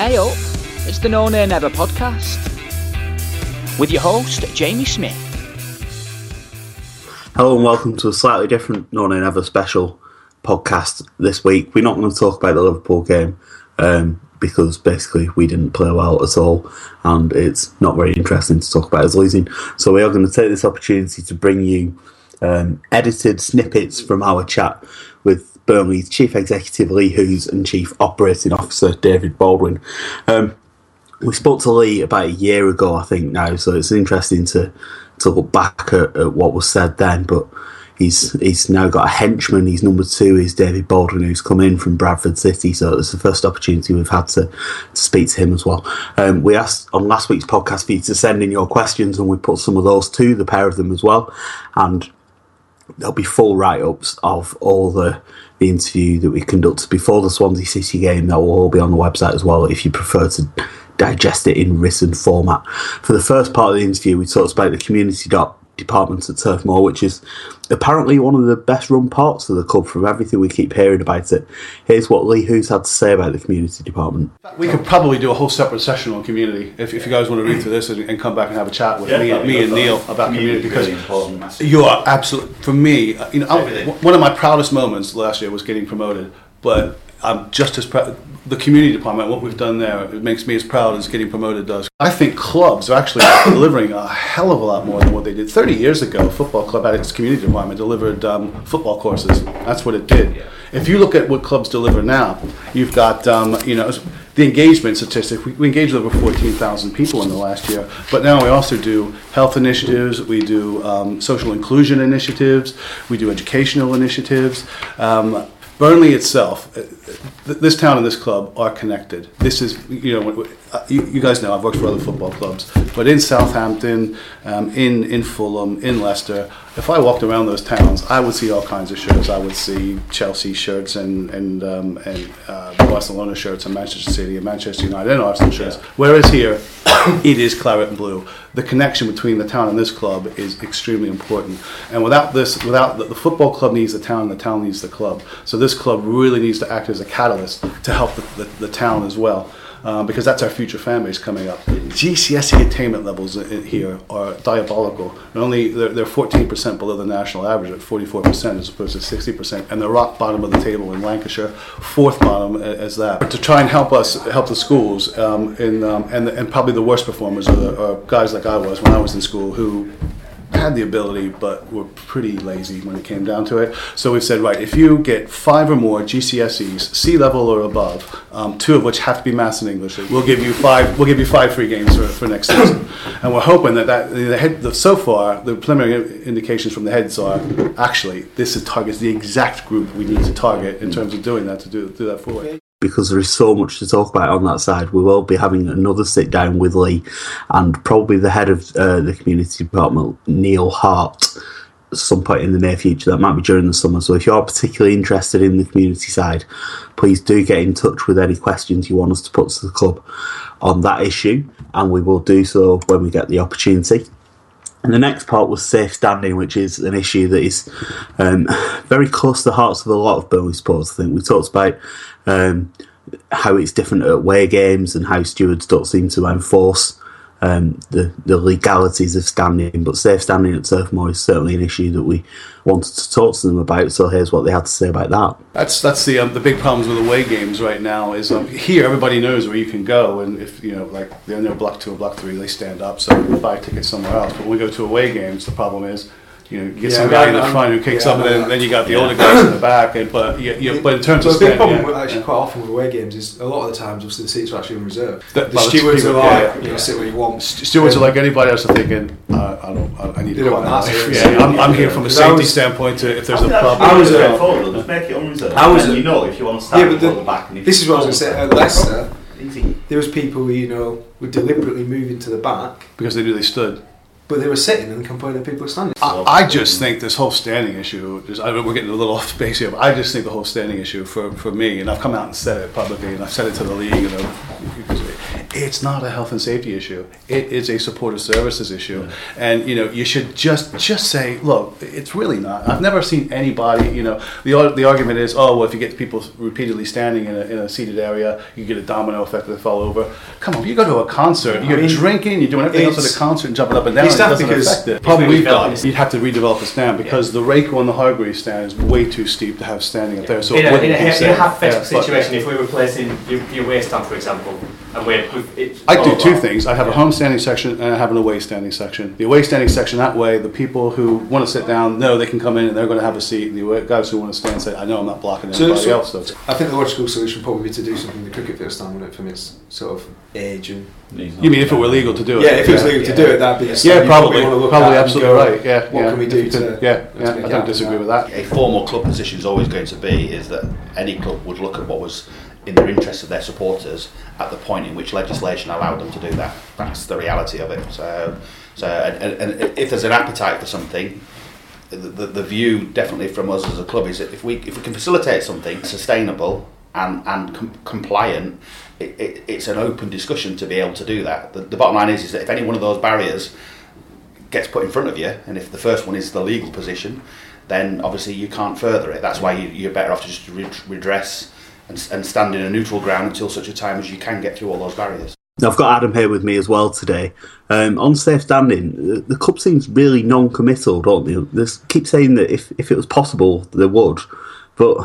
Hey up, it's the No Nay Never podcast with your host, Jamie Smith. Hello and welcome to a slightly different No Nay Never special podcast this week. We're not going to talk about the Liverpool game um, because basically we didn't play well at all and it's not very interesting to talk about us losing. So we are going to take this opportunity to bring you um, edited snippets from our chat with Burnley's Chief Executive Lee Hoos and Chief Operating Officer David Baldwin. Um, we spoke to Lee about a year ago, I think now, so it's interesting to to look back at, at what was said then. But he's he's now got a henchman. He's number two is David Baldwin, who's come in from Bradford City. So it's the first opportunity we've had to, to speak to him as well. Um, we asked on last week's podcast for you to send in your questions, and we put some of those to the pair of them as well. And there'll be full write ups of all the the interview that we conducted before the Swansea City game. That will all be on the website as well if you prefer to digest it in written format. For the first part of the interview, we talked about the community dot department at Turf Moor, which is apparently one of the best run parts of the club from everything we keep hearing about it. Here's what Lee Hoos had to say about the community department. We could probably do a whole separate session on community if, if you guys want to read through this and, and come back and have a chat with Yeah, me, me and. Neil about community because Really you are absolutely for me. uh, You know, I- one of my proudest moments last year was getting promoted, but I'm just as proud. The community department, what we've done there, it makes me as proud as getting promoted does. I think clubs are actually delivering a hell of a lot more than what they did 30 years ago. Football club at its community department delivered um, football courses. That's what it did. If you look at what clubs deliver now, you've got um, you know the engagement statistic. We, we engaged over 14,000 people in the last year, but now we also do health initiatives. We do um, social inclusion initiatives. We do educational initiatives. Um, Burnley itself, uh, this town and this club are connected. This is, you know, uh, you, you guys know I've worked for other football clubs, but in Southampton, um, in in Fulham, in Leicester, if I walked around those towns, I would see all kinds of shirts. I would see Chelsea shirts and and um, and uh, Barcelona shirts and Manchester City and Manchester United and Arsenal shirts. Whereas here, it is claret and blue. The connection between the town and this club is extremely important. And without this, without the, the football club needs the town, the town needs the club. So this club really needs to act as a catalyst to help the, the, the town as well. Um, because that's our future base coming up. GCSE attainment levels i- here are diabolical. Only they're, they're 14% below the national average at 44% as opposed to 60%, and they're rock bottom of the table in Lancashire, fourth bottom as that. To try and help us help the schools, um, in, um, and and probably the worst performers are, the, are guys like I was when I was in school who had the ability but were pretty lazy when it came down to it. So we've said, right, if you get five or more GCSEs, C level or above, um, two of which have to be maths and English, we'll give you five. We'll give you five free games for, for next season. And we're hoping that that the head the, so far the preliminary indications from the heads are actually this is targets the exact group we need to target in terms of doing that to do do that for it. Because there is so much to talk about on that side. We will be having another sit down with Lee and probably the head of uh, the community department, Neil Hart, some point in the near future. That might be during the summer. So if you're particularly interested in the community side, please do get in touch with any questions you want us to put to the club on that issue, and we will do so when we get the opportunity. And the next part was safe standing, which is an issue that is um, very close to the hearts of a lot of Burnley supporters. I think we talked about um, how it's different at away games and how stewards don't seem to enforce um, the the legalities of standing, but safe standing at Turf Moor is certainly an issue that we wanted to talk to them about. So here's what they had to say about that. That's that's the um, the big problems with away games right now. Is um, here everybody knows where you can go, and if you know like they're in block two or block three, they stand up. So you buy tickets somewhere else. But when we go to away games, the problem is you know, you get Yeah, some I guy mean, in the I'm- front who kicks yeah, up, and I know then, that. then you got the older guys in the back. And but you, you, but in terms But of the big problem yeah, with actually yeah. quite often with away games is a lot of the times obviously the seats are actually on reserve. That- the well, stewards people- are like, yeah, you know, yeah. sit where you want. Stewards are like anybody else are thinking, uh, I don't, I, I need They to don't go want that, now. Yeah, I'm, I'm here from a Because I safety was- standpoint to if there's I a problem. I was, really uh, straightforward. Just make it unreserved. I was, And you know, if you want to Yeah, stand but at the the, back, and you this is what I was going to say. At Leicester, Easy. there was people who, you know would deliberately move into the back, because they knew they stood. But they were sitting and complaining that people were standing. I, I just think this whole standing issue is, I we're getting a little off base here, but I just think the whole standing issue for, for me, and I've come out and said it publicly, and I've said it to the league, and it's not a health and safety issue. It is a supportive services issue, and you know you should just just say, look, it's really not. I've never seen anybody, you know, the the argument is, oh, well, if you get people repeatedly standing in a, in a seated area, you get a domino effect that they fall over. Come on, you go to a concert, you're mean, drinking, you're doing everything else at a concert, and jumping up and down. it's it not doesn't because- affect it. it's Problem we've got you'd have to redevelop the stand because the Rayco and the Hargreaves stand is way too steep to have standing up there. So in it a, wouldn't in a, be in a safe. hypothetical Yeah, but- situation, if we were placing your, your waist stand, for example, and we're, it's I do two things. I have a home standing section and I have an away standing section. The away standing section, that way, the people who want to sit down know they can come in and they're going to have a seat. The away, guys who want to stand say, I know I'm not blocking So- anybody so- else. So. I think the logical solution probably be to do something with the cricket field stand, wouldn't it, from its sort of age and. You mean if it were legal to do it? Yeah, if it was legal to do it, that'd be the Yeah, stand you probably. Probably absolutely go, right. Yeah. What yeah. can we do you to? could- Yeah, to I it don't disagree with that. a formal club position is always going to be is that any club would look at what was in the interest of their supporters at the point in which legislation allowed them to do that. That's the reality of it. So, so and, and, if there's an appetite for something, the, the, the view definitely from us as a club is that if we if we can facilitate something sustainable and and com- compliant, it, it, it's an open discussion to be able to do that. The, the bottom line is is that if any one of those barriers gets put in front of you, and if the first one is the legal position, then obviously you can't further it. That's why you, you're better off to just redress and, and stand in a neutral ground until such a time as you can get through all those barriers. I've got Adam here with me as well today. Um, on safe standing, the, the club seems really non-committal, don't they? They keep saying that if, if it was possible, they would. But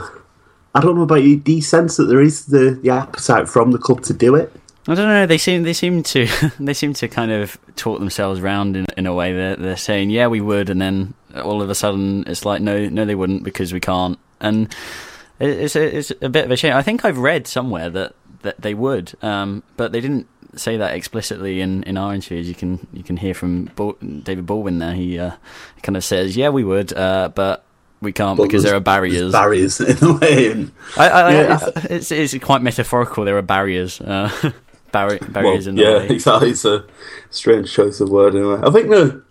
I don't know about you. Do you sense that there is the, the appetite from the club to do it? I don't know. They seem they seem to they seem to kind of talk themselves round in in a way. They're they're saying yeah we would, and then all of a sudden it's like no no they wouldn't because we can't. And it- it's a, it's a bit of a shame. I think I've read somewhere that that they would, um, but they didn't say that explicitly in, in our interviews. You can you can hear from Bal- David Baldwin there. He uh, kind of says yeah we would, uh, but we can't But because there are barriers. Barriers in a way. And, I, I, Yeah, it's, it's quite metaphorical. There are barriers, uh, barri- barriers well, in the yeah, way. Yeah, exactly. It's a strange choice of word anyway. I think the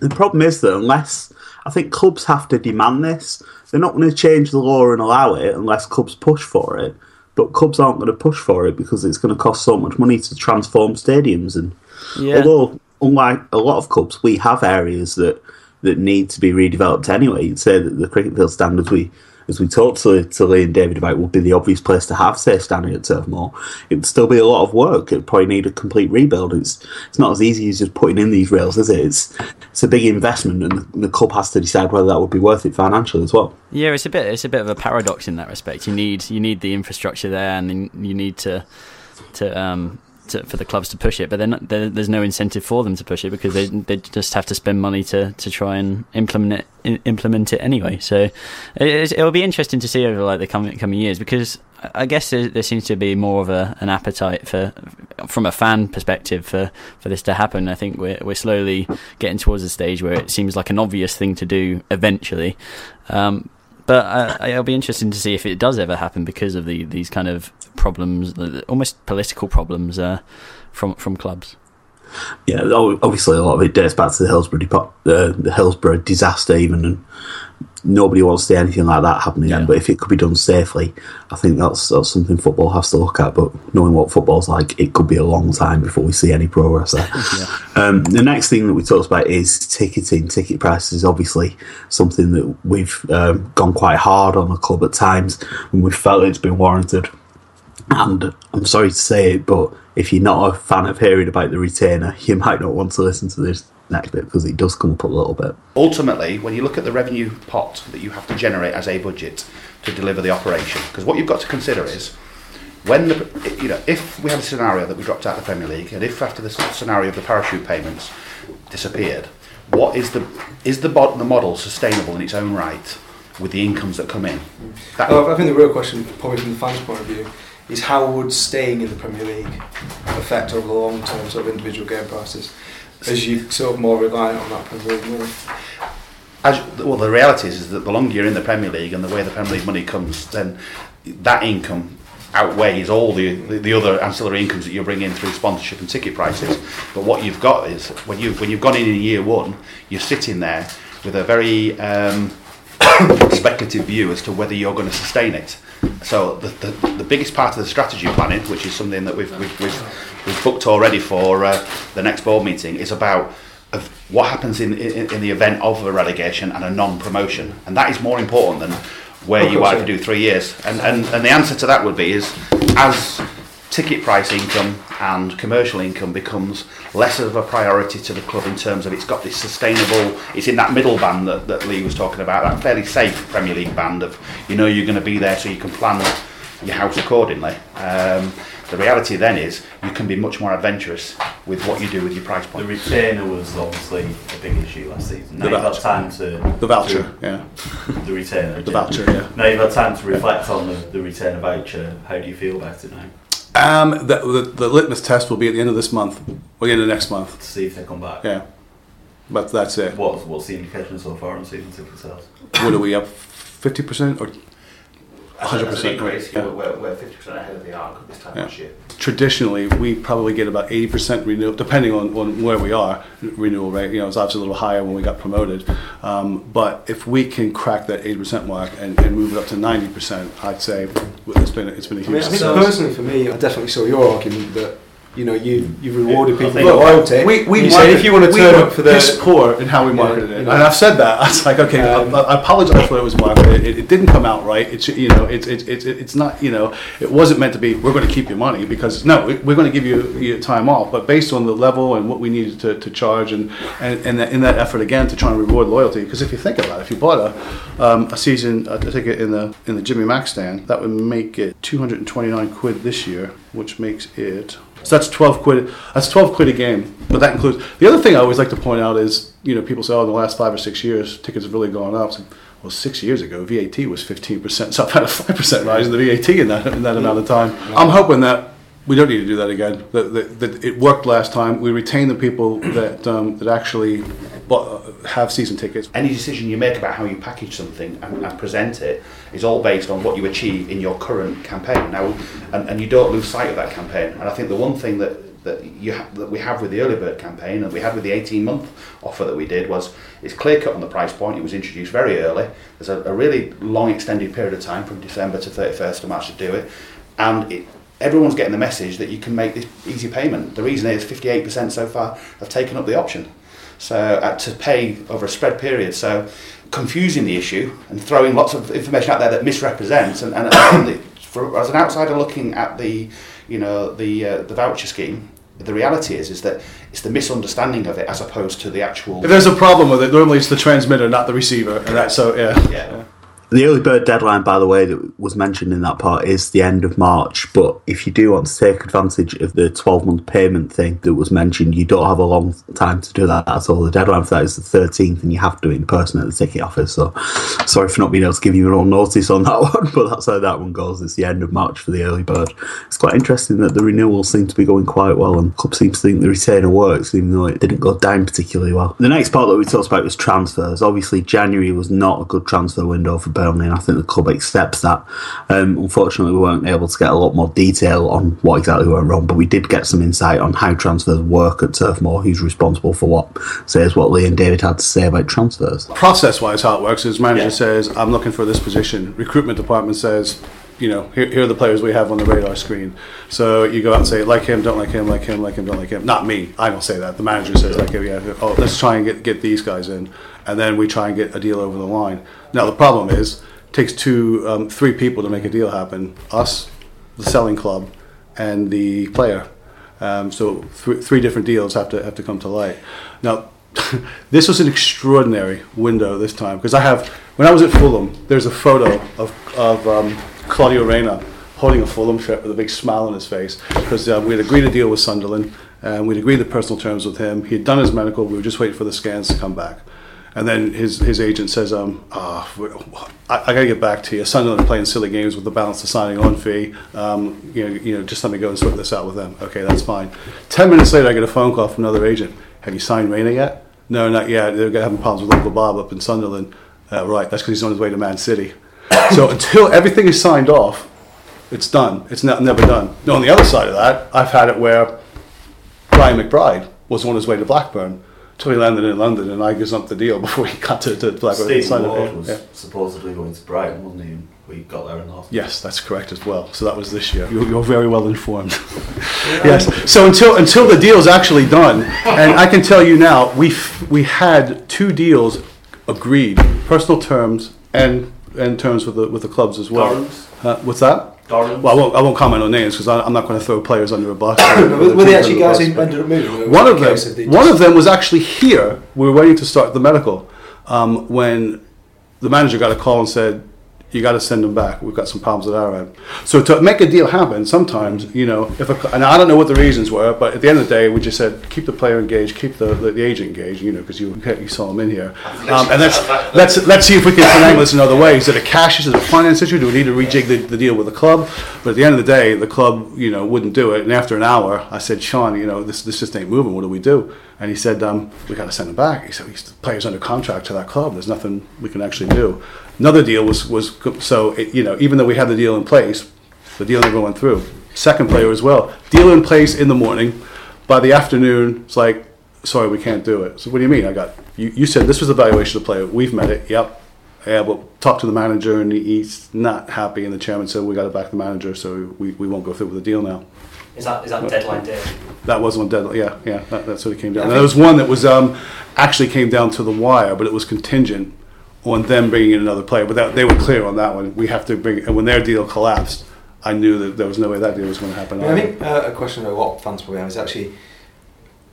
the problem is that unless I think clubs have to demand this, they're not going to change the law and allow it unless clubs push for it. But clubs aren't going to push for it because it's going to cost so much money to transform stadiums. And Yeah. although, unlike a lot of clubs, we have areas that that need to be redeveloped anyway. You'd say that the cricket field standards we as we talked to, to Lee and David about, would be the obvious place to have safe standing at Turf Moor. It'd still be a lot of work. It'd probably need a complete rebuild. It's it's not as easy as just putting in these rails, is it? It's it's a big investment, and the, the club has to decide whether that would be worth it financially as well. Yeah, it's a bit it's a bit of a paradox in that respect. You need you need the infrastructure there, and then you need to to um to, for the clubs to push it. But there, there's no incentive for them to push it because they they just have to spend money to, to try and implement it implement it anyway. So it, it'll be interesting to see over like the coming coming years because I guess there, there seems to be more of a, an appetite for from a fan perspective for, for this to happen. I think we're we're slowly getting towards a stage where it seems like an obvious thing to do eventually. Um, but uh, it'll be interesting to see if it does ever happen because of the these kind of problems, almost political problems uh, from from clubs. Yeah, obviously a lot of it dates back to the Hillsborough uh, the Hillsborough disaster even, and nobody wants to see anything like that happening. again. But if it could be done safely, I think that's, that's something football has to look at. But knowing what football's like, it could be a long time before we see any progress there. um, the next thing that we talked about is ticketing. Ticket prices is obviously something that we've um, gone quite hard on the club at times and we felt it's been warranted. And I'm sorry to say it, but if you're not a fan of hearing about the retainer, you might not want to listen to this next bit because it does come up a little bit. Ultimately, when you look at the revenue pot that you have to generate as a budget to deliver the operation, because what you've got to consider is when the you know if we had a scenario that we dropped out of the Premier League, and if after the scenario of the parachute payments disappeared, what is the is the, bod- the model sustainable in its own right with the incomes that come in? That, Uh, I think the real question, probably from the fans' point of view, is how would staying in the Premier League affect over the long term sort of individual game prices, as you sort of more reliant on that Premier League money? As, well, the reality is, is that the longer you're in the Premier League and the way the Premier League money comes, then that income outweighs all the, the, the other ancillary incomes that you bring in through sponsorship and ticket prices. But what you've got is when you when you've gone in in year one, you're sitting there with a very um, speculative view as to whether you're going to sustain it. So the, the, the biggest part of the strategy planning, which is something that we've we've, we've, we've booked already for uh, the next board meeting, is about of what happens in, in, in the event of a relegation and a non-promotion, and that is more important than where you are to do three years. And, and and the answer to that would be is as ticket price income and commercial income becomes less of a priority to the club in terms of it's got this sustainable it's in that middle band that, that Lee was talking about that fairly safe Premier League band of you know you're going to be there so you can plan your house accordingly. Um, the reality then is you can be much more adventurous with what you do with your price point The retainer was obviously a big issue last season. Now The you've had voucher. time to The voucher, to- yeah. The retainer. The voucher, yeah. Now you've had time to reflect on the, the retainer voucher. How do you feel about it now? Um, the, the, the litmus test will be at the end of this month, or the end of next month. To see if they come back. Yeah, but that's it. What, what's the indication so far on season ticket sales? What are we up? Fifty percent or hundred That's an percent? increase. We're, we're, we're 50% ahead of the arc this time Yeah. last year. Traditionally, we probably get about eighty percent renewal, depending on, on where we are. Renewal rate, you know, it's obviously a little higher when we got promoted. Um, but if we can crack that eighty percent mark and, and move it up to ninety percent, I'd say it's been it's been a I huge mean, I think personally for me, I definitely saw your argument that you know you you rewarded I people think- for loyalty. We, we you said if you want to turn up for the piss poor in how we marketed Yeah, it, you know. and I've said that. I was like, okay, I, I apologize for it was marketed. It, it didn't come out right. It's you know, it's it's it's it's not you know, it wasn't meant to be. We're going to keep your money because no, we- we're going to give you your time off. But based on the level and what we needed to, to charge, and and and that, in that effort again to try and reward loyalty, because if you think about it, if you bought a um, a season a ticket in the in the Jimmy Mack stand, that would make it two hundred and twenty nine quid this year, which makes it so that's twelve quid. That's twelve quid a game. But that includes the other thing I always like to point out is you know people say oh in the last five or six years tickets have really gone up. Like, well, six years ago VAT was fifteen percent, so I've had a five percent rise in the VAT in that in that amount of time. I'm hoping that we don't need to do that again. That, that, that it worked last time. We retain the people that um, that actually bought, have season tickets. Any decision you make about how you package something and, and present it is all based on what you achieve in your current campaign. Now, and, and you don't lose sight of that campaign. And I think the one thing that that you ha- that we have with the early bird campaign and we had with the 18 month offer that we did was it's clear cut on the price point. It was introduced very early. There's a, a really long extended period of time from December to 31st of March to do it, and it, everyone's getting the message that you can make this easy payment. The reason is 58% so far have taken up the option. So uh, to pay over a spread period. So confusing the issue and throwing lots of information out there that misrepresents and, and, for, as an outsider looking at the you know the uh, the voucher scheme. The reality is, is that it's the misunderstanding of it as opposed to the actual. If there's a problem with it, normally it's the transmitter, not the receiver, and that's so yeah. yeah. The early bird deadline, by the way, that was mentioned in that part is the end of March. But if you do want to take advantage of the 12 month payment thing that was mentioned, you don't have a long time to do that at all. The deadline for that is the 13th, and you have to do it in person at the ticket office. So sorry for not being able to give you an notice on that one, but that's how that one goes. It's the end of March for the early bird. It's quite interesting that the renewals seem to be going quite well, and club seems to think the retainer works, even though it didn't go down particularly well. The next part that we talked about was transfers. Obviously, January was not a good transfer window for Burnley, and I think the club accepts that. Um, unfortunately, we weren't able to get a lot more detail on what exactly went wrong, but we did get some insight on how transfers work at Turf Moor, who's responsible for what, says what Lee and David had to say about transfers. Process wise, how it works is manager says, I'm looking for this position. Recruitment department says, you know, here, here are the players we have on the radar screen. So you go out and say, like him, don't like him, like him, like him, don't like him. Not me. I don't say that. The manager says, like him, yeah. Oh, let's try and get, get these guys in. And then we try and get a deal over the line. Now, the problem is, it takes two, um, three people to make a deal happen. Us, the selling club, and the player. Um, so th- three different deals have to have to come to light. Now, this was an extraordinary window this time because I have when I was at Fulham, there's a photo of of um, Claudio Reyna holding a Fulham shirt with a big smile on his face because uh, we had agreed a deal with Sunderland and we'd agreed the personal terms with him. He had done his medical. We were just waiting for the scans to come back. And then his, his agent says, um, oh, I, I got to get back to you. Sunderland playing silly games with the balance of signing on fee. Um, you, know, you know, just let me go and sort this out with them. Okay, that's fine. Ten minutes later, I get a phone call from another agent. Have you signed Reyna yet? No, not yet. They're having problems with Uncle Bob up in Sunderland. Uh, right, that's because he's on his way to Man City. so until everything is signed off, it's done. It's never done. Now, on the other side of that, I've had it where Brian McBride was on his way to Blackburn till he landed in London, and I gazumped the deal before he got to, to Blackburn. Stephen it. Ward was Yeah. supposedly going to Brighton, wasn't he? And we got there in the hospital. Yes, that's correct as well. So that was this year. You're, you're very well informed. yes. So until until the deal's actually done, and I can tell you now, we f- we had two deals agreed, personal terms and and terms with the with the clubs as well. Uh, what's that? Dorrans? Well, I won't, I won't comment on names because I'm not going to throw players under a bus. were, were they actually guys who ended up moving? One of them, case one just- of them was actually here. We were waiting to start the medical um, when the manager got a call and said, "You got to send them back. We've got some problems at our end." So to make a deal happen, sometimes you know, if a, and I don't know what the reasons were, but at the end of the day, we just said, "Keep the player engaged, keep the, the, the agent engaged," you know, because you you saw him in here, um, and let's let's let's see if we can finagle this another way. Is it a cash? Issue, is it a finance issue? Do we need to rejig the, the deal with the club? But at the end of the day, the club, you know, wouldn't do it. And after an hour, I said, "Sean, you know, this this just ain't moving. What do we do?" And he said, um, "We got to send him back." He said, "He's the player's under contract to that club. There's nothing we can actually do." Another deal was was so it, you know, even though we had the deal in place, the deal never went through. Second player as well. Deal in place in the morning. By the afternoon, it's like, sorry, we can't do it. So what do you mean? I got you. You said this was the valuation of the player. We've met it. Yep. Yeah, but talk to the manager, and he's not happy. And the chairman said we got to back the manager, so we, we won't go through with the deal now. Is that is that deadline day? That was one deadline. Yeah, yeah, that, that's what it came down. And there was one that was um, actually came down to the wire, but it was contingent on them bringing in another player. But that, they were clear on that one. We have to bring. And when their deal collapsed, I knew that there was no way that deal was going to happen. I either. think uh, a question that a lot of fans probably have is actually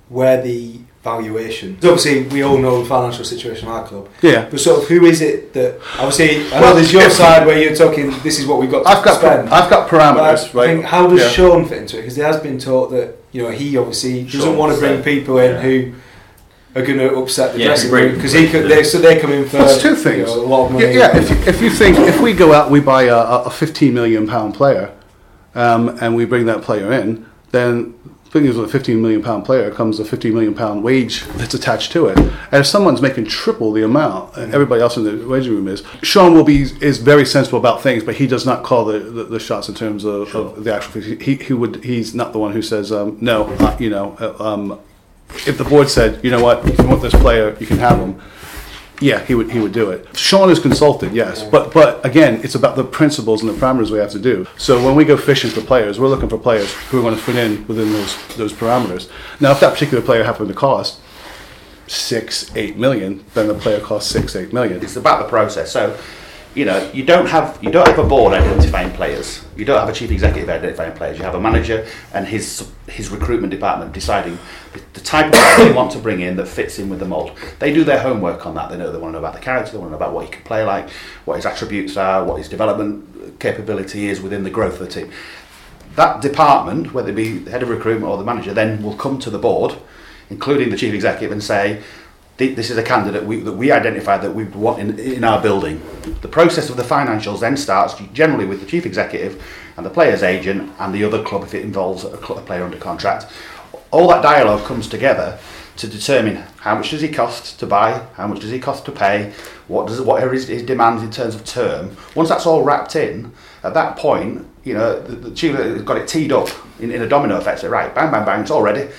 where the valuation. So obviously, we all know the financial situation of our club. Yeah. But sort of, who is it that obviously? I know Well, there's your side where you're talking. This is what we've got to I've got spend. I've got parameters, I right? think, how does Yeah. Sean fit into it? Because there has been taught that you know he obviously doesn't Sean want to bring people in yeah. who are going to upset the Yeah, dressing room because he could. They, so they come in for That's two you things. know, a lot of money. Yeah, yeah, if, you- if you think if we go out, we buy a, a 15 million pound player, um, and we bring that player in, then the thing is, with a 15 million pound player comes a 15 million pound wage that's attached to it. And if someone's making triple the amount, and everybody else in the waging room is, Sean will be is very sensible about things, but he does not call the, the, the shots in terms of, of the actual. He, he would he's not the one who says um, no. Uh, you know, uh, um, if the board said, you know what, if you want this player, you can have him. Yeah, he would he would do it. Sean is consulted, yes, but but again, it's about the principles and the parameters we have to do. So when we go fishing for players, we're looking for players who are going to fit in within those those parameters. Now, if that particular player happened to cost six, eight million, then the player costs six, eight million. It's about the process. So, you know, you don't have you don't have a board identifying players. You don't have a chief executive identifying players. You have a manager and his his recruitment department deciding the- type of player they want to bring in that fits in with the mould. They do their homework on that. They know they want to know about the character. They want to know about what he can play like, what his attributes are, what his development capability is within the growth of the team. That department, whether it be the head of recruitment or the manager, then will come to the board, including the chief executive, and say, "Th- this is a candidate we, that we identified that we want in, in our building. The process of the financials then starts generally with the chief executive and the player's agent and the other club if it involves a, a player under contract. All that dialogue comes together to determine how much does he cost to buy, how much does he cost to pay, what does what are his, his demands in terms of term. Once that's all wrapped in, at that point, you know, the, Chile has got it teed up in, in a domino effect. Say, right, bang, bang, bang, it's all ready.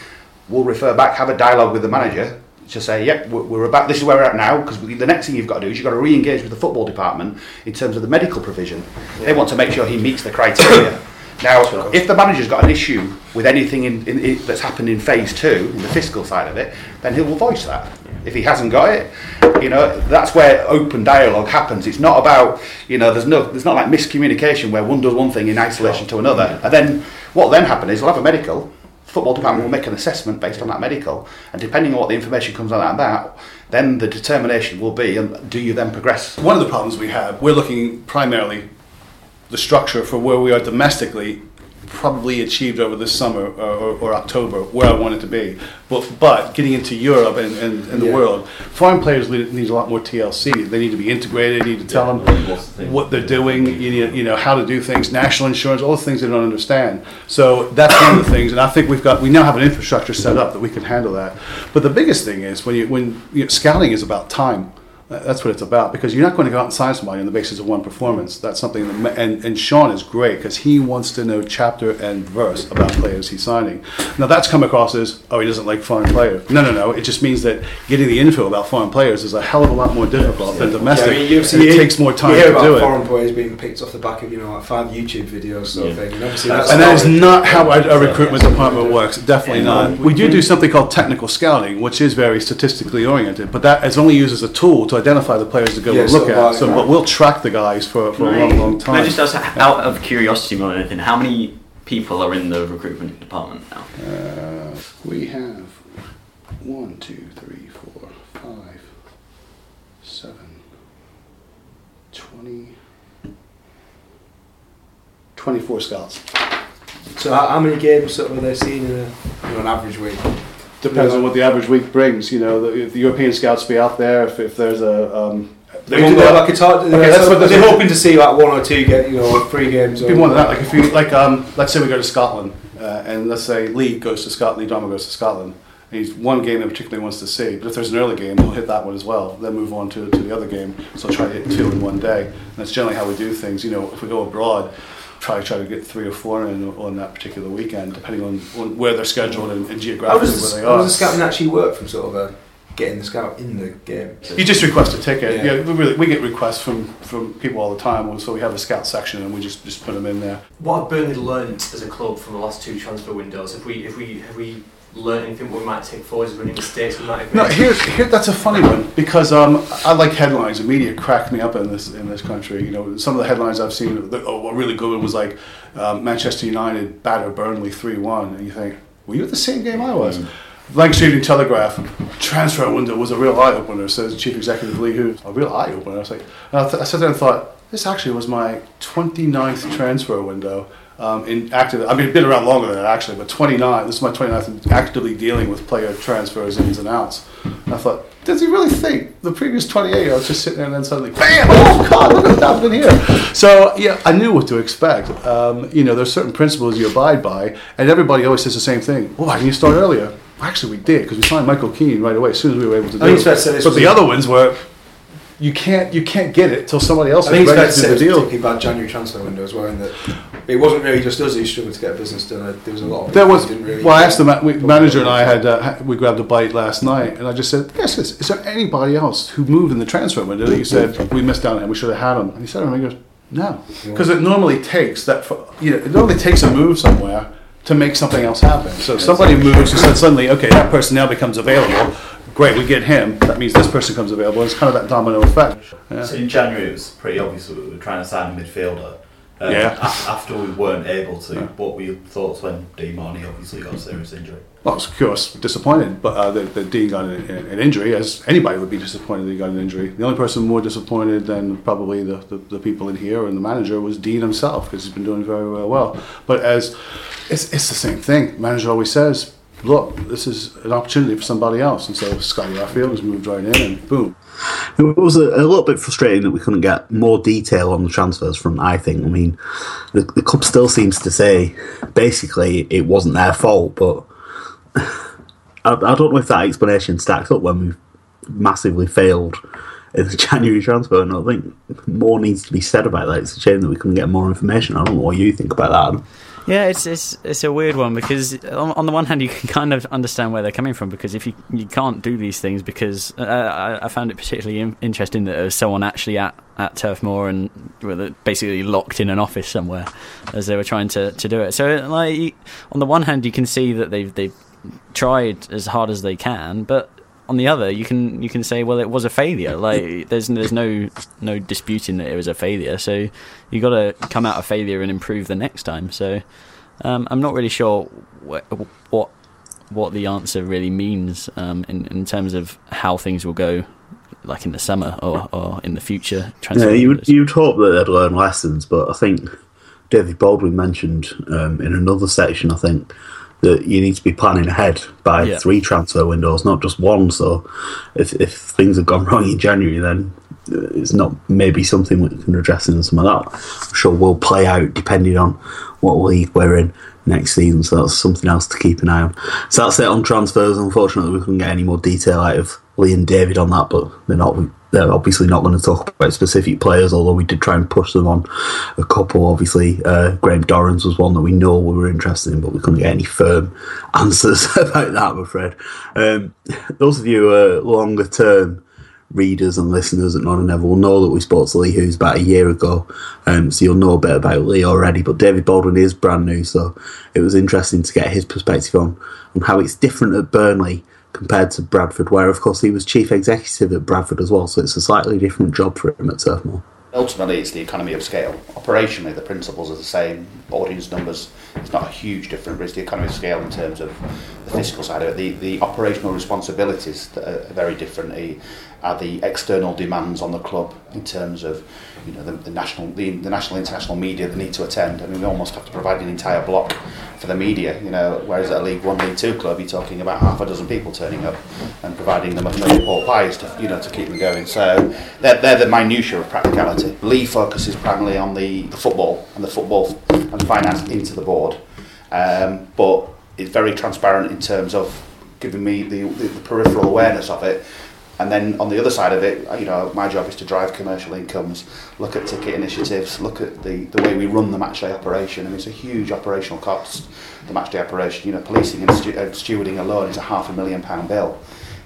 We'll refer back, have a dialogue with the manager to say, yep, we're, we're about this is where we're at now. Because the next thing you've got to do is you've got to re-engage with the football department in terms of the medical provision. They want to make sure he meets the criteria. Now, if the manager's got an issue with anything in, in, in, that's happened in phase two, in the fiscal side of it, then he will voice that. If he hasn't got it, you know, that's where open dialogue happens. It's not about, you know, there's no, there's not like miscommunication where one does one thing in isolation to another, and then what then happens is we'll have a medical. Football department will make an assessment based on that medical, and depending on what the information comes out of that, then the determination will be: um, do you then progress? One of the problems we have, we're looking primarily the structure for where we are domestically probably achieved over this summer or, or, or October where I wanted to be. But but getting into Europe and, and, and the Yeah. world, foreign players need, need a lot more TLC. They need to be integrated. You need to tell them what they're doing. You need, you know how to do things, national insurance, all the things they don't understand. So that's one of the things. And I think we've got we now have an infrastructure set up that we can handle that. But the biggest thing is when you when you know, scouting is about time. Uh, That's what it's about because you're not going to go out and sign somebody on the basis of one performance. That's something, that, and, and Sean is great because he wants to know chapter and verse about players he's signing. Now that's come across as, oh, he doesn't like foreign players. No, no, no. It just means that getting the info about foreign players is a hell of a lot more difficult than domestic. Yeah, I mean, you and see- it takes more time you hear to about do it. foreign players being picked off the back of you know like five YouTube videos sort of thing. And obviously that's and that is not- not how a, a recruitment department works. Definitely not. We do do something called technical scouting, which is very statistically oriented, but that is only used as a tool to identify the players to go Yeah, and so look at. like- So, but we'll track the guys for, for a long, long Can I time. just ask, out of curiosity more than anything, how many people are in the recruitment department now? Uh, we have one, two, three, four, five, seven, twenty, twenty-four scouts. So how, how many games sort of are they seeing in a, you an average week? Depends on what the average week brings. You know, the, if the European scouts be out there, if, if there's a. Um, They do they like a target? Okay, that's what they're hoping to see like one or two get you know three games. Be more than that. Like if you like, um, let's say we go to Scotland, uh, and let's say Lee goes to Scotland, Lee Drama goes to Scotland. And he's one game that particularly wants to see, but if there's an early game, he'll hit that one as well. Then move on to, to the other game. So try to hit two in one day. And that's generally how we do things. You know, if we go abroad, try try to get three or four in on that particular weekend, depending on, on where they're scheduled and, and How geographically does, where the, they how are. does the scouting actually work from sort of a getting the scout in the game? You just request a ticket. Yeah. Yeah, we, really, we get requests from, from people all the time. So we have a scout section, and we just, just put them in there. What have Burnley learned as a club from the last two transfer windows? Have we, have we, have we learned anything we might take forward? Is there any mistakes we might have made? No, here's here. That's a funny one because um, I like headlines. The media cracked me up in this in this country. You know, some of the headlines I've seen. The, oh, a really good one was like um, Manchester United batter Burnley three one, and you think, were you at the same game I was? Lancashire Evening Telegraph transfer window was a real eye opener. Says Chief Executive Lee Hoos. A real eye opener. I was like, I, th- I sat there and thought, this actually was my 29th transfer window. Um, in active, I mean, been around longer than that actually, but 29. This is my 29th actively dealing with player transfers, ins and outs. And I thought, does he really think the previous 28? I was just sitting there, and then suddenly, bam! Oh God, look what's happening here. So yeah, I knew what to expect. Um, you know, there's certain principles you abide by, and everybody always says the same thing. Well, why didn't you start earlier? Actually, we did because we signed Michael Keane right away as soon as we were able to do I think it. it's fair to say this but the other ones were. You can't you can't get it till somebody else I think is it's fair ready to do the deal. particularly bad January transfer window as well, in that it wasn't really just us who struggled to get business done. There was a lot of There was. didn't really. Well, I asked the ma- we, manager and I had uh, we grabbed a bite last night, and I just said, "Yes, is, is there anybody else who moved in the transfer window that you said we missed out on? We should have had him." And he said, "And he goes, no, because it normally takes that. For, you know, it normally takes a move somewhere to make something else happen. So if somebody moves, and said suddenly, okay, that person now becomes available. Great, we get him. That means this person comes available. It's kind of that domino effect. Yeah. So in January, it was pretty obvious that we were trying to sign a midfielder. Um, Yeah. a- After we weren't able to, what were your thoughts when Dean Marney obviously got a serious injury? Well, I was, of course, disappointed, but uh, that, that Dean got an, an injury, as anybody would be disappointed that he got an injury. The only person more disappointed than probably the, the, the people in here and the manager was Dean himself, because he's been doing very, very well. But as it's, it's the same thing. Manager always says, look, this is an opportunity for somebody else. And so Scotty Arfield has moved right in, and boom. It was a, a little bit frustrating that we couldn't get more detail on the transfers from. I think. I mean, the, the club still seems to say basically it wasn't their fault, but I, I don't know if that explanation stacks up when we've massively failed in the January transfer, and I think more needs to be said about that. It's a shame that we couldn't get more information. I don't know what you think about that. Yeah, it's it's it's a weird one because on, on, the one hand you can kind of understand where they're coming from because if you you can't do these things because uh, I, I, found it particularly in, interesting that there was someone actually at at Turf Moor and well, basically locked in an office somewhere as they were trying to, to do it. So like on the one hand you can see that they've they've tried as hard as they can, but on the other, you can you can say, well, it was a failure. Like there's there's no no disputing that it was a failure. So you got to come out of failure and improve the next time. So um, I'm not really sure what what, what the answer really means um, in in terms of how things will go. Like in the summer or, or in the future. Yeah, you would, you'd hope that they'd learn lessons, but I think David Baldwin mentioned um, in another section, I think, that you need to be planning ahead by yeah. three transfer windows, not just one. So if, if things have gone wrong in January, then uh, it's not maybe something we can address in some of that. I'm sure will play out depending on what league we're in next season. So that's something else to keep an eye on. So that's it on transfers. Unfortunately, we couldn't get any more detail out of Lee and David on that, but they're not they're obviously not going to talk about specific players, although we did try and push them on a couple. Obviously, uh, Graham Dorrans was one that we know we were interested in, but we couldn't get any firm answers about that, I'm afraid. Um, those of you uh, longer term readers and listeners at and Never will know that we spoke to Lee Hoos about a year ago, um, so you'll know a bit about Lee already. But David Baldwin is brand new, so it was interesting to get his perspective on, on how it's different at Burnley compared to Bradford, where of course he was chief executive at Bradford as well. So it's a slightly different job for him at Turf Moor. Ultimately, it's the economy of scale. Operationally, the principles are the same. Audience numbers, it's not a huge difference, but it's the economy of scale in terms of the fiscal side of it. The, the operational responsibilities that are very different eh, are the external demands on the club in terms of you know the, the national the, the national international media that need to attend. I mean, we almost have to provide an entire block for the media. You know, whereas at a League One, League Two club, you're talking about half a dozen people turning up and providing them with pork pies to you know to keep them going. So they're, they're the minutiae of practicality. Lee focuses primarily on the, the football and the football and finance into the board, um, but it's very transparent in terms of giving me the, the, the peripheral awareness of it and then on the other side of it, you know, my job is to drive commercial incomes, look at ticket initiatives, look at the, the way we run the matchday operation. I mean, it's a huge operational cost, the matchday operation. You know, policing and, stu- and stewarding alone is a half a million pound bill.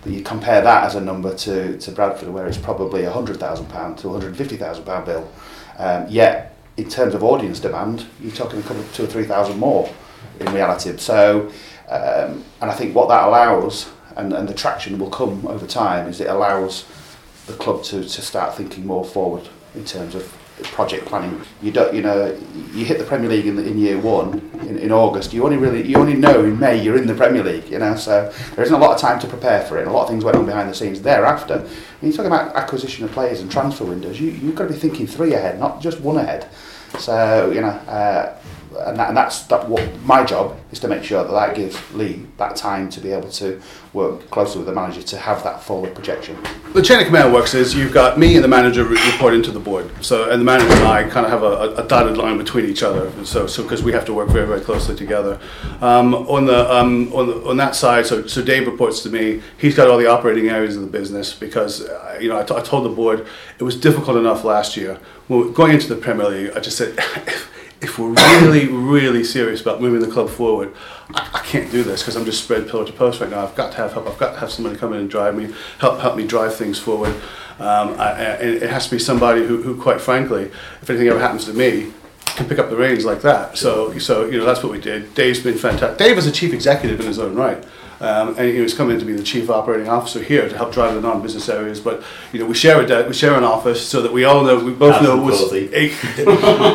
But you compare that as a number to, to Bradford, where it's probably a hundred thousand pound to a hundred fifty thousand pound bill. Um, yet, in terms of audience demand, you're talking a couple of two or three thousand more in reality. So, um, and I think what that allows and, and the traction will come over time is it allows the club to, to start thinking more forward in terms of project planning. You don't, you know, you hit the Premier League in, in year one in, in August. You only really, you only know in May you're in the Premier League. You know, so there isn't a lot of time to prepare for it. A lot of things went on behind the scenes thereafter. When you're talking about acquisition of players and transfer windows, you you've got to be thinking three ahead, not just one ahead. So you know, uh, and, that, and that's that what my job is to make sure that that gives Lee that time to be able to work closely with the manager to have that forward projection. The chain of command works is you've got me and the manager reporting to the board. So and the manager and I kind of have a, a dotted line between each other. So so because we have to work very very closely together. Um, on the um, on the, on that side, so so Dave reports to me. He's got all the operating areas of the business because uh, you know I, t- I told the board it was difficult enough last year. Well, going into the Premier League, I just said. if we're really, really serious about moving the club forward, I, I can't do this because I'm just spread pillar to post right now. I've got to have help. I've got to have somebody come in and drive me, help help me drive things forward. Um, I, it has to be somebody who, who, quite frankly, if anything ever happens to me, can pick up the reins like that. So, so you know, that's what we did. Dave's been fantastic. Dave is a chief executive in his own right. Um, and he was coming to be the chief operating officer here to help drive the non-business areas. But you know, we share a de- we share an office so that we all know we both nice know what's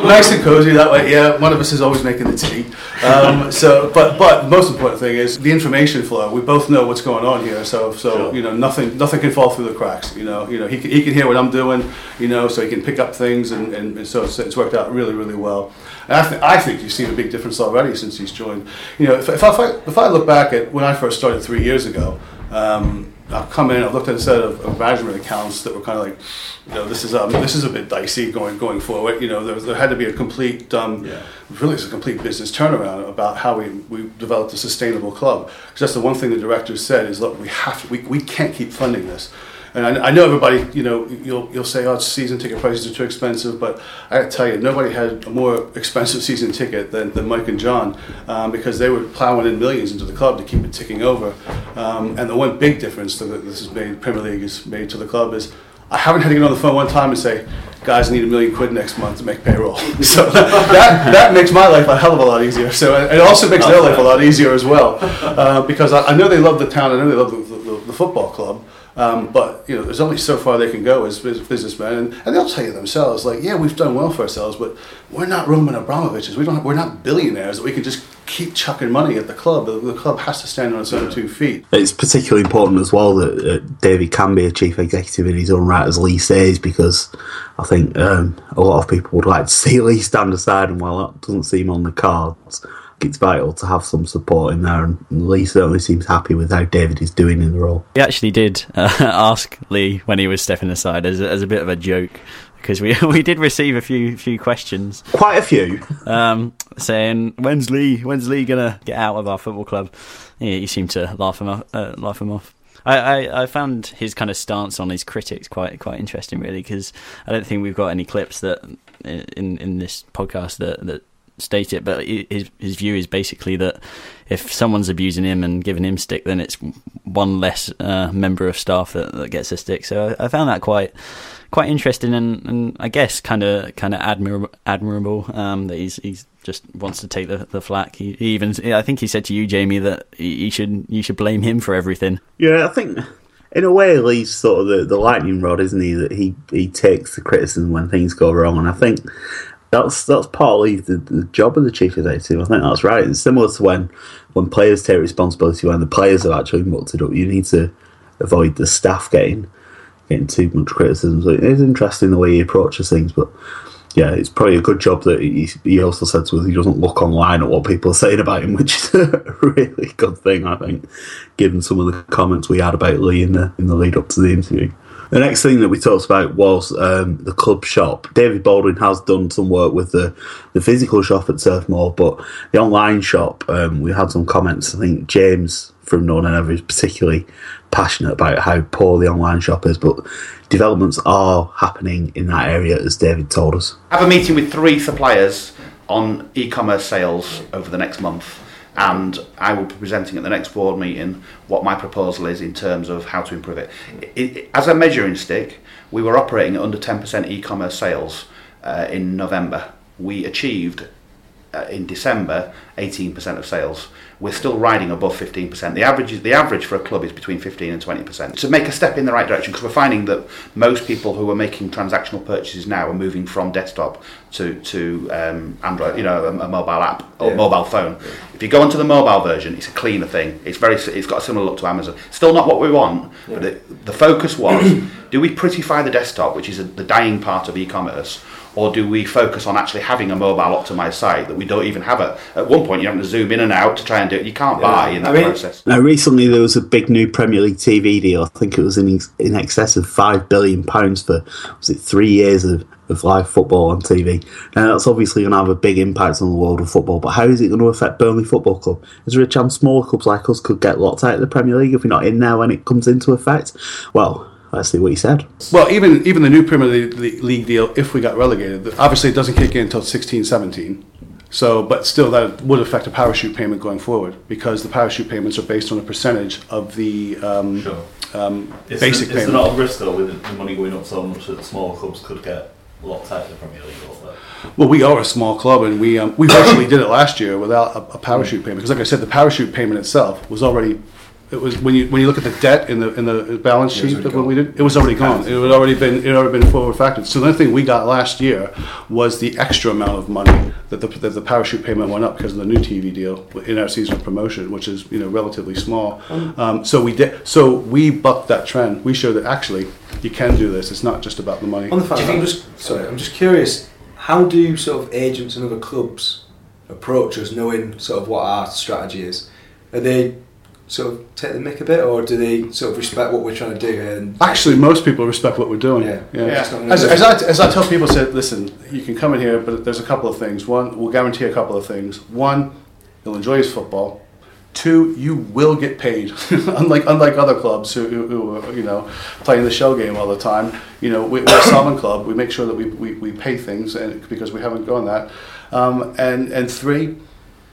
nice and cozy that way. Yeah, one of us is always making the tea. Um, so, but but the most important thing is the information flow. We both know what's going on here. So so sure. you know nothing nothing can fall through the cracks. You know you know he can, he can hear what I'm doing. You know so he can pick up things and, and so it's, it's worked out really really well. And I, th- I think you've seen a big difference already since he's joined. You know, if, if, I, if I look back at when I first started three years ago, um, I've come in, I've looked at a set of, of management accounts that were kind of like, you know, this is um, this is a bit dicey going going forward. You know, there, there had to be a complete, um, yeah. really, it's a complete business turnaround about how we, we developed a sustainable club. Because that's the one thing the directors said is, look, we have to, we, we can't keep funding this. And I, I know everybody, you know, you'll you'll say, oh, season ticket prices are too expensive, but I tell you, nobody had a more expensive season ticket than, than Mike and John um, because they were plowing in millions into the club to keep it ticking over. Um, and the one big difference that this has made, Premier League has made to the club is I haven't had to get on the phone one time and say, guys, I need a million quid next month to make payroll. so that, that makes my life a hell of a lot easier. So it also makes their life a lot easier as well. Uh, because I, I know they love the town, I know they love the, the, the football club. Um, but you know, there's only so far they can go as, businessmen, and, and they'll tell you themselves, like, yeah, we've done well for ourselves, but we're not Roman Abramoviches. We don't. We're not billionaires that we can just keep chucking money at the club. The, the club has to stand on its own two feet. It's particularly important as well that uh, David can be a chief executive in his own right, as Lee says, because I think um, a lot of people would like to see Lee stand aside, and while that doesn't seem on the cards, it's vital to have some support in there. And Lee certainly seems happy with how David is doing in the role. We actually did uh, ask Lee when he was stepping aside as, as a bit of a joke because we we did receive a few few questions, quite a few, um, saying when's Lee when's Lee gonna get out of our football club? Yeah, you seem to laugh him off. Uh, laugh him off. I, I, I, found his kind of stance on his critics quite quite interesting, really, because I don't think we've got any clips that in in this podcast that that state it, but his his view is basically that if someone's abusing him and giving him stick, then it's one less uh, member of staff that, that gets a stick. So I, I found that quite quite interesting and, and I guess kind of kind of admirable admirable um, that he's he's just wants to take the the flak. He, he, even I think he said to you, Jamie, that he should you should blame him for everything. Yeah, I think. In a way, Lee's sort of the, the lightning rod, isn't he? That he, he takes the criticism when things go wrong, and I think that's that's partly the, the job of the chief executive. I think that's right. It's similar to when when players take responsibility when the players have actually mucked it up. You need to avoid the staff getting getting too much criticism. So it is interesting the way he approaches things, but yeah, it's probably a good job that he, he also said to us he doesn't look online at what people are saying about him, which is a really good thing, I think, given some of the comments we had about Lee in the in the lead up to the interview. The next thing that we talked about was um, the club shop. David Baldwin has done some work with the, the physical shop at Turf Moor, but the online shop, um, we had some comments. I think James from No Nay Never is particularly passionate about how poor the online shop is, but developments are happening in that area, as David told us. Have a meeting with three suppliers on e commerce sales over the next month and I will be presenting at the next board meeting what my proposal is in terms of how to improve it. it, it as a measuring stick, we were operating at under 10% e-commerce sales uh, in November. We achieved uh, in December 18% of sales we're still riding above 15%. The average, is, the average for a club is between 15 and 20%. To make a step in the right direction, because we're finding that most people who are making transactional purchases now are moving from desktop to, to um, Android, you know, a, a mobile app or yeah. mobile phone. Yeah. If you go onto the mobile version, it's a cleaner thing. It's very, it's got a similar look to Amazon. Still not what we want, yeah. but it, the focus was, do we prettify the desktop, which is a, the dying part of e-commerce, or do we focus on actually having a mobile optimized site that we don't even have it? At one point, you have to zoom in and out to try and do it. You can't yeah. buy in that I mean, process. Now, recently there was a big new Premier League TV deal. I think it was in in excess of five billion pounds for was it three years of, of live football on TV. Now that's obviously going to have a big impact on the world of football. But how is it going to affect Burnley Football Club? Is there a chance smaller clubs like us could get locked out of the Premier League if we're not in there when it comes into effect? Well, Let's see what he said. Well, even even the new Premier League deal, if we got relegated, obviously it doesn't kick in until 16, 17. So, but still, that would affect a parachute payment going forward because the parachute payments are based on a percentage of the um, sure. um, is basic there, payment. Is there not a risk though with the money going up so much that smaller clubs could get locked out of the Premier League? Well, we are a small club, and we um, we virtually did it last year without a, a parachute payment. Because, like I said, the parachute payment itself was already it was when you when you look at the debt in the in the balance sheet that when we did, it was already gone. It had already been it had already been forward factored. So the only thing we got last year was the extra amount of money that the that the parachute payment went up because of the new TV deal in our season promotion, which is you know relatively small. Mm. Um, so we did so we bucked that trend. We showed that actually you can do this. It's not just about the money. On the fact, I'm just sorry, I'm just curious. How do sort of agents and other clubs approach us, knowing sort of what our strategy is? Are they sort of take the mick a bit, or do they sort of respect what we're trying to do? And Actually, most people respect what we're doing. Yeah. yeah. Yeah. As, as, I, as I tell people, said, listen, you can come in here, but there's a couple of things. One, we'll guarantee a couple of things. One, you'll enjoy his football. Two, you will get paid. unlike unlike other clubs who, who, who are, you know playing the shell game all the time. You know, we, we're a solvent club. We make sure that we, we, we pay things, and because we haven't gone that. Um, and and three,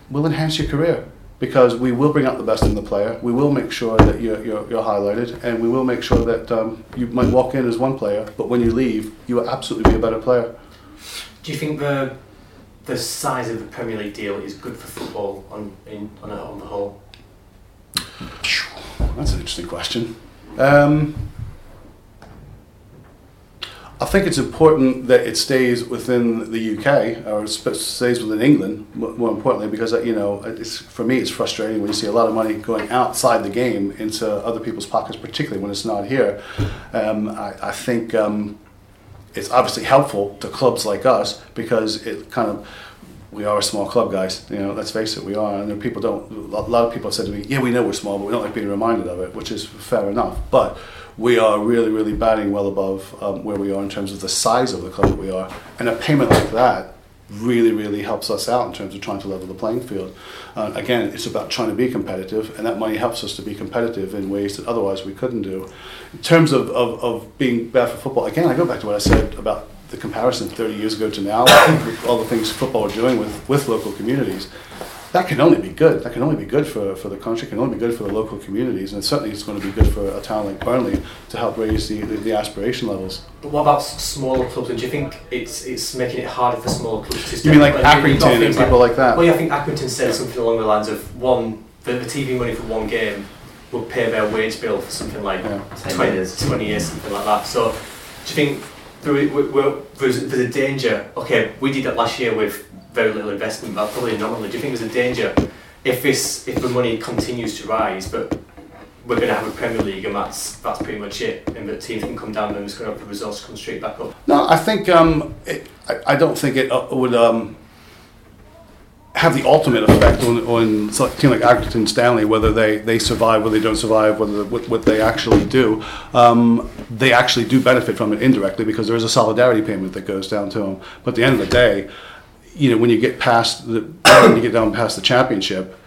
we'll enhance your career because we will bring out the best in the player. We will make sure that you're, you're, you're highlighted, and we will make sure that um, you might walk in as one player, but when you leave, you will absolutely be a better player. Do you think the the size of the Premier League deal is good for football on in, on, a, on the whole? That's an interesting question. Um, I think it's important that it stays within the UK or stays within England. More importantly, because uh, you know, for me, it's frustrating when you see a lot of money going outside the game into other people's pockets, particularly when it's not here. Um, I, I think um, it's obviously helpful to clubs like us because it kind of we are a small club, guys. You know, let's face it, we are. And people don't. A lot of people have said to me, "Yeah, we know we're small, but we don't like being reminded of it," which is fair enough. But we are really, really batting well above um, where we are in terms of the size of the club that we are. And a payment like that really, really helps us out in terms of trying to level the playing field. Uh, again, it's about trying to be competitive, and that money helps us to be competitive in ways that otherwise we couldn't do. In terms of, of, of being bad for football, again, I go back to what I said about the comparison 30 years ago to now, all the things football are doing with, with local communities. That can only be good. That can only be good for, for the country, can only be good for the local communities, and certainly it's going to be good for a town like Burnley to help raise the, the, the aspiration levels. But what about smaller clubs? And do you think it's it's making it harder for smaller clubs to? You mean like step up? you've Accrington and things people like that? Well, yeah, I think Accrington said something along the lines of one the, the TV money for one game will pay their wage bill for something like 20, years. 20 years, something like that. So, do you think we- we're, there's, there's a danger? Okay, we did that last year with very little investment, but probably anomaly. Do you think there's a danger if this if the money continues to rise, but we're going to have a Premier League and that's that's pretty much it, and the teams can come down and it's going to the results come straight back up. No, I think um, it, I, I don't think it uh, would um, have the ultimate effect on, on a team like Accrington Stanley, whether they, they survive, whether they don't survive, whether what, what they actually do. Um, they actually do benefit from it indirectly because there is a solidarity payment that goes down to them. But at the end of the day, you know, when you get past the when you get down past the championship,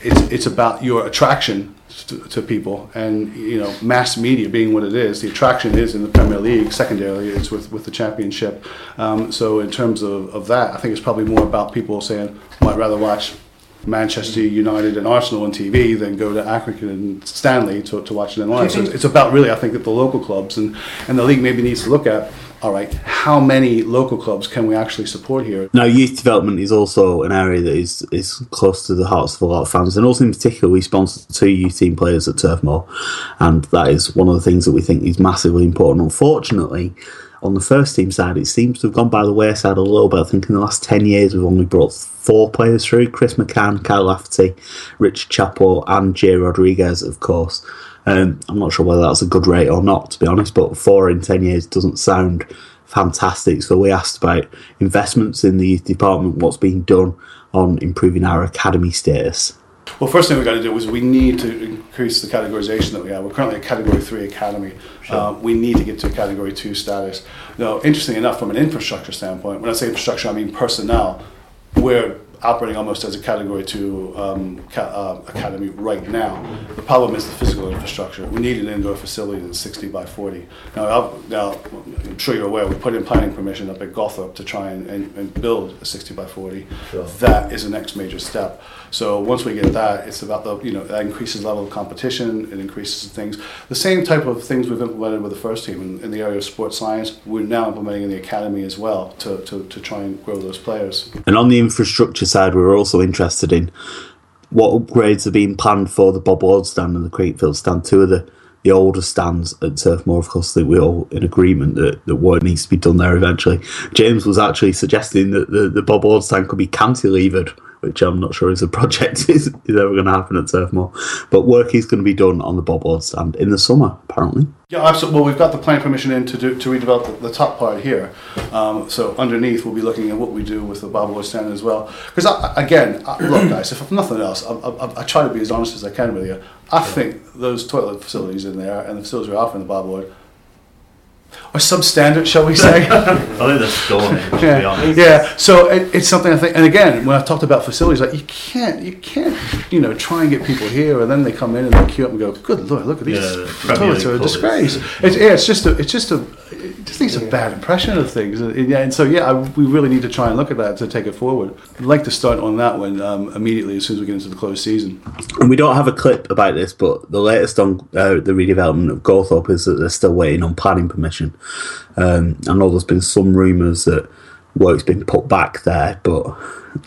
it's it's about your attraction to, to people. And you know mass media being what it is the attraction is in the Premier League. Secondarily it's with, with the championship. Um, so in terms of, of that I think it's probably more about people saying I'd rather watch Manchester United and Arsenal on TV than go to Accrington and Stanley to, to watch it in live so it's, it's about really I think that the local clubs and, and the league maybe needs to look at all right how many local clubs can we actually support here Now, youth development is also an area that is, is close to the hearts of a lot of fans, and also in particular, we sponsor two youth team players at Turf Moor, and that is one of the things that we think is massively important. Unfortunately, on the first team side, it seems to have gone by the wayside a little bit. I think in the last 10 years, we've only brought four players through Chris McCann, Kyle Lafferty, Rich Chaplow, and Jay Rodriguez, of course. Um, I'm not sure whether that's a good rate or not, to be honest, but four in 10 years doesn't sound fantastic. So we asked about investments in the youth department, what's being done on improving our academy status. Well, first thing we've got to do is we need to increase the categorization that we have. We're currently a Category Three academy. Uh, we need to get to a Category Two status. Now, interestingly enough, from an infrastructure standpoint, when I say infrastructure, I mean personnel. We're operating almost as a Category Two um, ca- uh, academy right now. The problem is the physical infrastructure. We need an indoor facility that's 60 by 40. Now, I'll, now I'm sure you're aware, we put in planning permission up at Gawthorpe to try and, and, and build a 60 by 40. That is the next major step. So once we get that, it's about the, you know, that increases level of competition, it increases things. The same type of things we've implemented with the first team in, in the area of sports science, we're now implementing in the academy as well to, to, to try and grow those players. And on the infrastructure side, we're also interested in what upgrades are being planned for the Bob Lord stand and the Cricket Field stand, two of the, the older stands at Turf Moor. Of course, that we're all in agreement that, that work needs to be done there eventually. James was actually suggesting that the, the Bob Lord stand could be cantilevered, which I'm not sure is a project is, is ever going to happen at Turf Moor. But work is going to be done on the Bob Lord stand in the summer, apparently. Yeah, absolutely. Well, we've got the planning permission in to do to redevelop the, the top part here. Um, so underneath, we'll be looking at what we do with the Bob Lord stand as well. Because again, I, look, guys, if nothing else, I, I, I try to be as honest as I can with you. I think those toilet facilities in there and the facilities we're offering the Bob Lord or substandard, shall we say? I think they're stoned, to be yeah, honest. yeah. So it, it's something I think. And again, when I talked about facilities, like you can't, you can't, you know, try and get people here, and then they come in and they queue up and go, "Good lord, look at these Yeah, toilets are a disgrace." It's, yeah, it's just a, it's just a, it just leaves a bad impression of things. And, yeah, and so yeah, I, we really need to try and look at that to take it forward. I'd like to start on that one um, immediately as soon as we get into the closed season. And we don't have a clip about this, but the latest on uh, the redevelopment of Gawthorpe is that they're still waiting on planning permission. Um, I know there's been some rumours that work's been put back there, but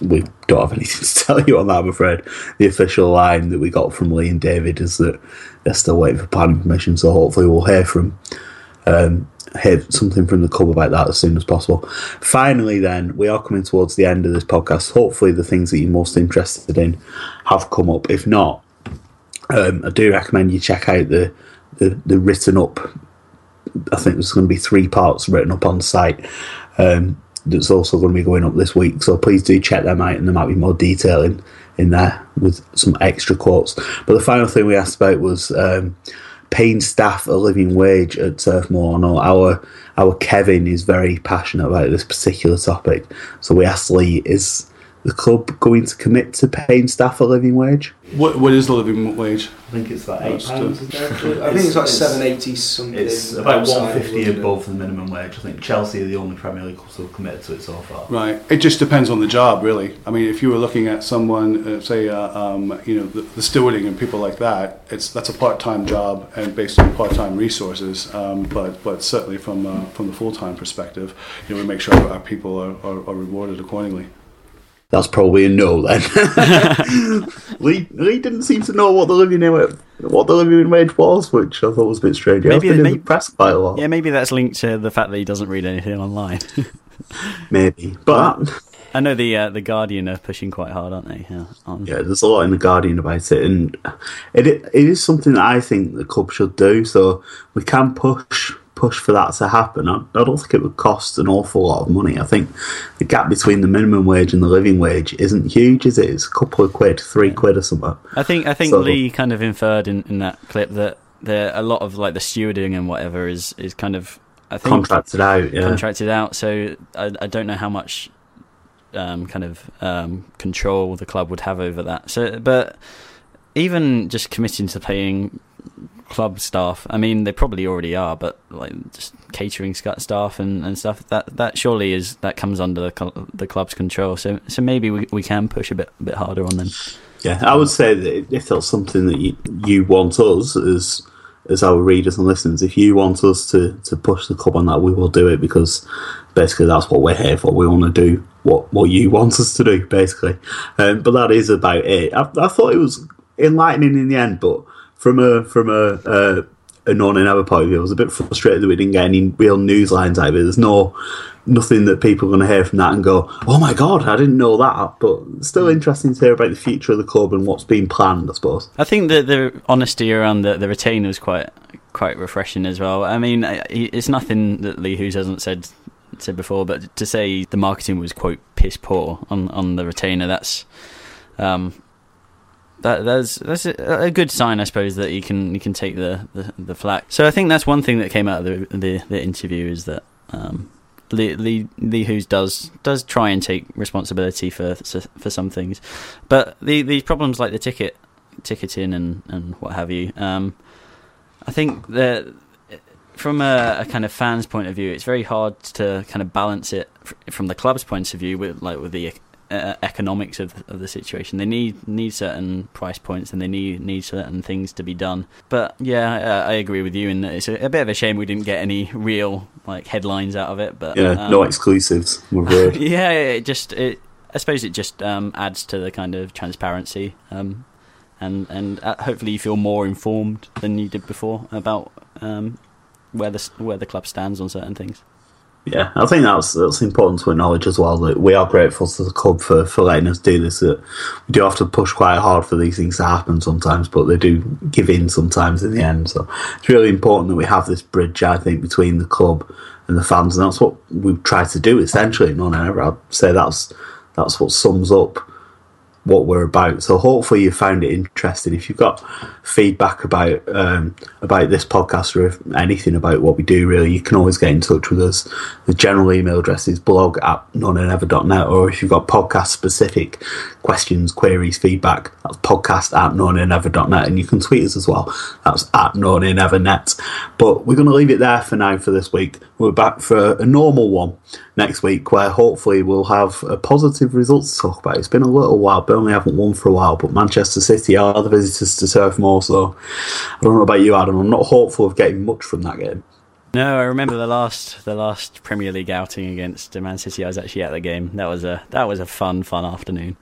we don't have anything to tell you on that, I'm afraid. The official line that we got from Lee and David is that they're still waiting for planning permission, so hopefully we'll hear from um, hear something from the club about that as soon as possible. Finally, then, we are coming towards the end of this podcast. Hopefully, the things that you're most interested in have come up. If not, um, I do recommend you check out the, the, the written up. I think there's going to be three parts written up on site. Um, that's also going to be going up this week. So please do check them out, and there might be more detail in, in there with some extra quotes. But the final thing we asked about was um, paying staff a living wage at Turf Moor. Know our our Kevin is very passionate about this particular topic. So we asked Lee, is the club going to commit to paying staff a living wage? What what is the living wage? I think it's like That's eight pounds. the- isn't? I think it's like seven eighty something. It's about one fifty above the minimum wage. I think Chelsea are the only Premier League club who have committed to it so far. Right. It just depends on the job, really. I mean, if you were looking at someone, uh, say, uh, um, you know, the, the stewarding and people like that, it's that's a part-time job and based on part-time resources. Um, but but certainly from uh, from the full-time perspective, you know, we make sure our people are, are, are rewarded accordingly. That's probably a no then. Lee, Lee didn't seem to know what the living what the living wage was, which I thought was a bit strange. I've Maybe- been in maybe- the press quite a lot. Yeah, maybe that's linked to the fact that he doesn't read anything online. Maybe, but I know the uh, the Guardian are pushing quite hard, aren't they? Yeah, Yeah, there's a lot in the Guardian about it, and it it is something that I think the club should do. So we can push push for that to happen. I, I don't think it would cost an awful lot of money. I think the gap between the minimum wage and the living wage isn't huge, is it? It's a couple of quid, three quid or something. I think I think So- Lee kind of inferred in, in that clip that there a lot of like the stewarding and whatever is is kind of I think Contracted out, yeah. contracted out. So I, I don't know how much um, kind of um, control the club would have over that. So, but even just committing to paying club staff, I mean, they probably already are, but like just catering staff and, and stuff that that surely is that comes under the the club's control. So so maybe we we can push a bit a bit harder on them. Yeah, I would say that if that's something that you, you want us as as our readers and listeners, if you want us to, to push the club on that, we will do it because basically that's what we're here for. We want to do what, what you want us to do, basically. Um, but that is about it. I, I thought it was enlightening in the end, but from a from a uh, a No Nay Never point of view, I was a bit frustrated that we didn't get any real news lines out of it. There's no nothing that people are going to hear from that and go, "Oh my god, I didn't know that." But still interesting to hear about the future of the club and what's being planned. I suppose. I think that the honesty around the, the retainer was quite quite refreshing as well. I mean, it's nothing that Lee Hoos hasn't said said before, but to say the marketing was quote piss poor on, on the retainer, that's um, that that's that's a, good sign, I suppose, that you can you can take the, the, the flack. So I think that's one thing that came out of the the, the interview is that. Um, Lee, Lee, Lee Hoos does does try and take responsibility for for some things, but the these problems like the ticket ticketing and, and what have you. Um, I think that from a, a kind of fan's point of view, it's very hard to kind of balance it from the club's point of view with like with the uh, economics of, of the situation. They need need certain price points and they need need certain things to be done. But yeah, I, I agree with you, and it's a, a bit of a shame we didn't get any real like headlines out of it. But Yeah, um, no exclusives. Yeah, it just it, I suppose it just um, adds to the kind of transparency, um, and and uh, hopefully you feel more informed than you did before about um, where the where the club stands on certain things. Yeah, I think that's that's important to acknowledge as well that we are grateful to the club for, for letting us do this. That we do have to push quite hard for these things to happen sometimes, but they do give in sometimes in the end. So it's really important that we have this bridge, I think, between the club and the fans, and that's what we've tried to do essentially. No, no, I'd say that's that's what sums up what we're about. So hopefully you found it interesting. If you've got feedback about um, about this podcast or anything about what we do, really, you can always get in touch with us. The general email address is blog at nonaynever.net, or if you've got podcast specific questions, queries, feedback, that's podcast at nonaynever.net, and you can tweet us as well. That's at nonaynevernet. But we're going to leave it there for now for this week. We're back for a normal one next week where hopefully we'll have a positive results to talk about. It's been a little while, Burnley haven't won for a while, but Manchester City are the visitors to Turf Moor, so I don't know about you, Adam. I'm not hopeful of getting much from that game. No, I remember the last the last Premier League outing against Man City. I was actually at the game. That was a that was a fun fun afternoon.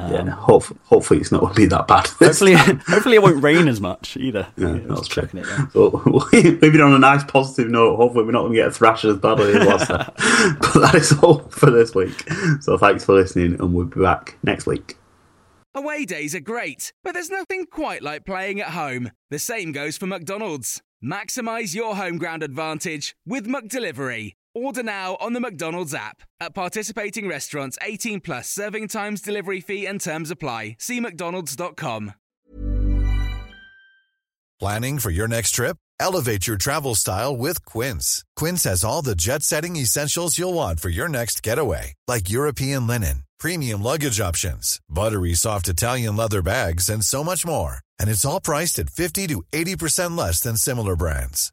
Um, yeah, hopefully, hopefully it's not going to be that bad. Hopefully, hopefully it won't rain as much either. Yeah, yeah that's true. But maybe on a nice positive note, hopefully we're not going to get thrashed as badly as last time. but that is all for this week. So thanks for listening, and we'll be back next week. Away days are great, but there's nothing quite like playing at home. The same goes for McDonald's. Maximize your home ground advantage with McDelivery. Order now on the McDonald's app. At participating restaurants, 18 plus serving times, delivery fee, and terms apply. See McDonald's.com. Planning for your next trip? Elevate your travel style with Quince. Quince has all the jet setting essentials you'll want for your next getaway, like European linen, premium luggage options, buttery soft Italian leather bags, and so much more. And it's all priced at 50 to 80% less than similar brands.